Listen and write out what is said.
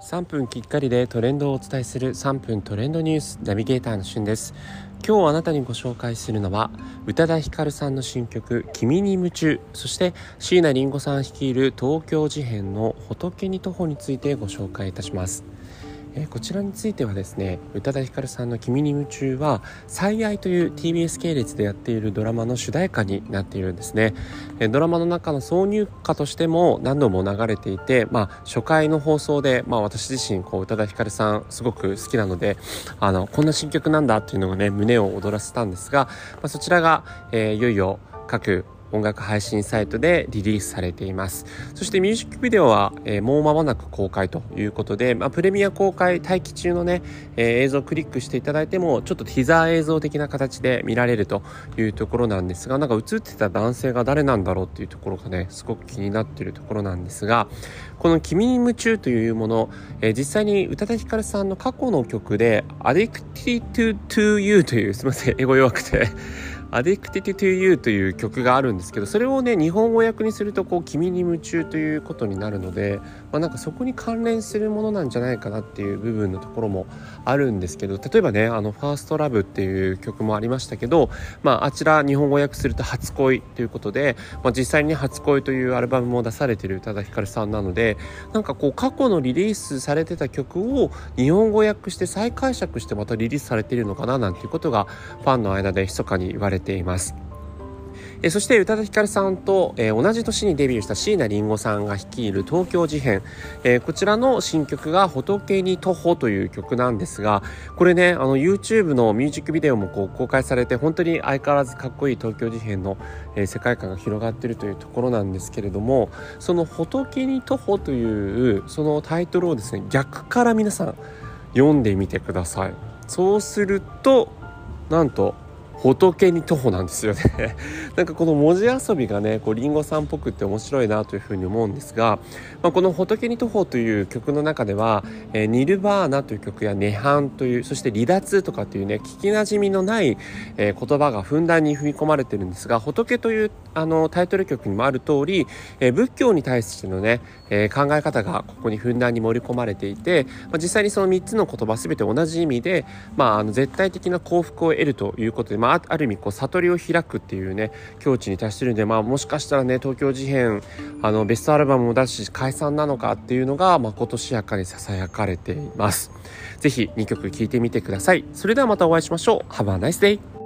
3分きっかりでトレンドをお伝えする3分トレンドニュースナビゲーターのしゅんです。今日あなたにご紹介するのは宇多田ヒカルさんの新曲「君に夢中」そして椎名林檎さん率いる東京事変の「仏に徒歩」についてご紹介いたします。えー、こちらについてはですね宇多田ヒカルさんの「君に夢中」は「最愛」という TBS 系列でやっているドラマの主題歌になっているんですね、えー、ドラマの中の挿入歌としても何度も流れていて、まあ、初回の放送で、まあ、私自身こう宇多田ヒカルさんすごく好きなのであのこんな新曲なんだっていうのがね胸を躍らせたんですが、まあ、そちらが、えー、いよいよ各音楽配信サイトでリリースされています。そしてミュージックビデオは、えー、もう間もなく公開ということで、まあ、プレミア公開待機中のね、えー、映像をクリックしていただいてもちょっとティザー映像的な形で見られるというところなんですがなんか映ってた男性が誰なんだろうっていうところがねすごく気になっているところなんですがこの「君に夢中」というもの、えー、実際に宇多田ヒカルさんの過去の曲で「Addicted to You」というすみません英語弱くて Addicted to You という曲があるんですけどそれをね日本語訳にするとこう君に夢中ということになるので、まあ、なんかそこに関連するものなんじゃないかなっていう部分のところもあるんですけど例えばねあのファーストラブっていう曲もありましたけど、まあ、あちら日本語訳すると初恋ということで、まあ、実際に初恋というアルバムも出されてる宇多田ヒカルさんなのでなんかこう過去のリリースされてた曲を日本語訳して再解釈してまたリリースされてるのかななんていうことがファンの間で密かに言われてています。えそして宇多田ヒカルさんと、え、同じ年にデビューした椎名林檎さんが率いる東京事変、え、こちらの新曲が「仏に徒歩」という曲なんですがこれねあの YouTube のミュージックビデオもこう公開されて本当に相変わらずかっこいい東京事変の、え、世界観が広がっているというところなんですけれどもその「仏に徒歩」というそのタイトルをですね逆から皆さん読んでみてください。そうするとなんと仏に徒歩なんですよね。なんかこの文字遊びがねこうリンゴさんっぽくって面白いなというふうに思うんですが、まあ、この「仏に徒歩」という曲の中では「えー、ニルバーナ」という曲や「涅槃」というそして「離脱」とかっていうね聞きなじみのない、えー、言葉がふんだんに踏み込まれてるんですが「仏」というあのタイトル曲にもある通り、えー、仏教に対してのね、えー、考え方がここにふんだんに盛り込まれていて、まあ、実際にその3つの言葉全て同じ意味で、まあ、あの絶対的な幸福を得るということで、まあ、ある意味こう悟りを開くっていうね境地に達してるんで、まあ、もしかしたらね東京事変あのベストアルバムも出し解散なのかっていうのがまことしやかにささやかれています。ぜひ2曲聴いてみてください。それではまたお会いしましょう。Have a nice day!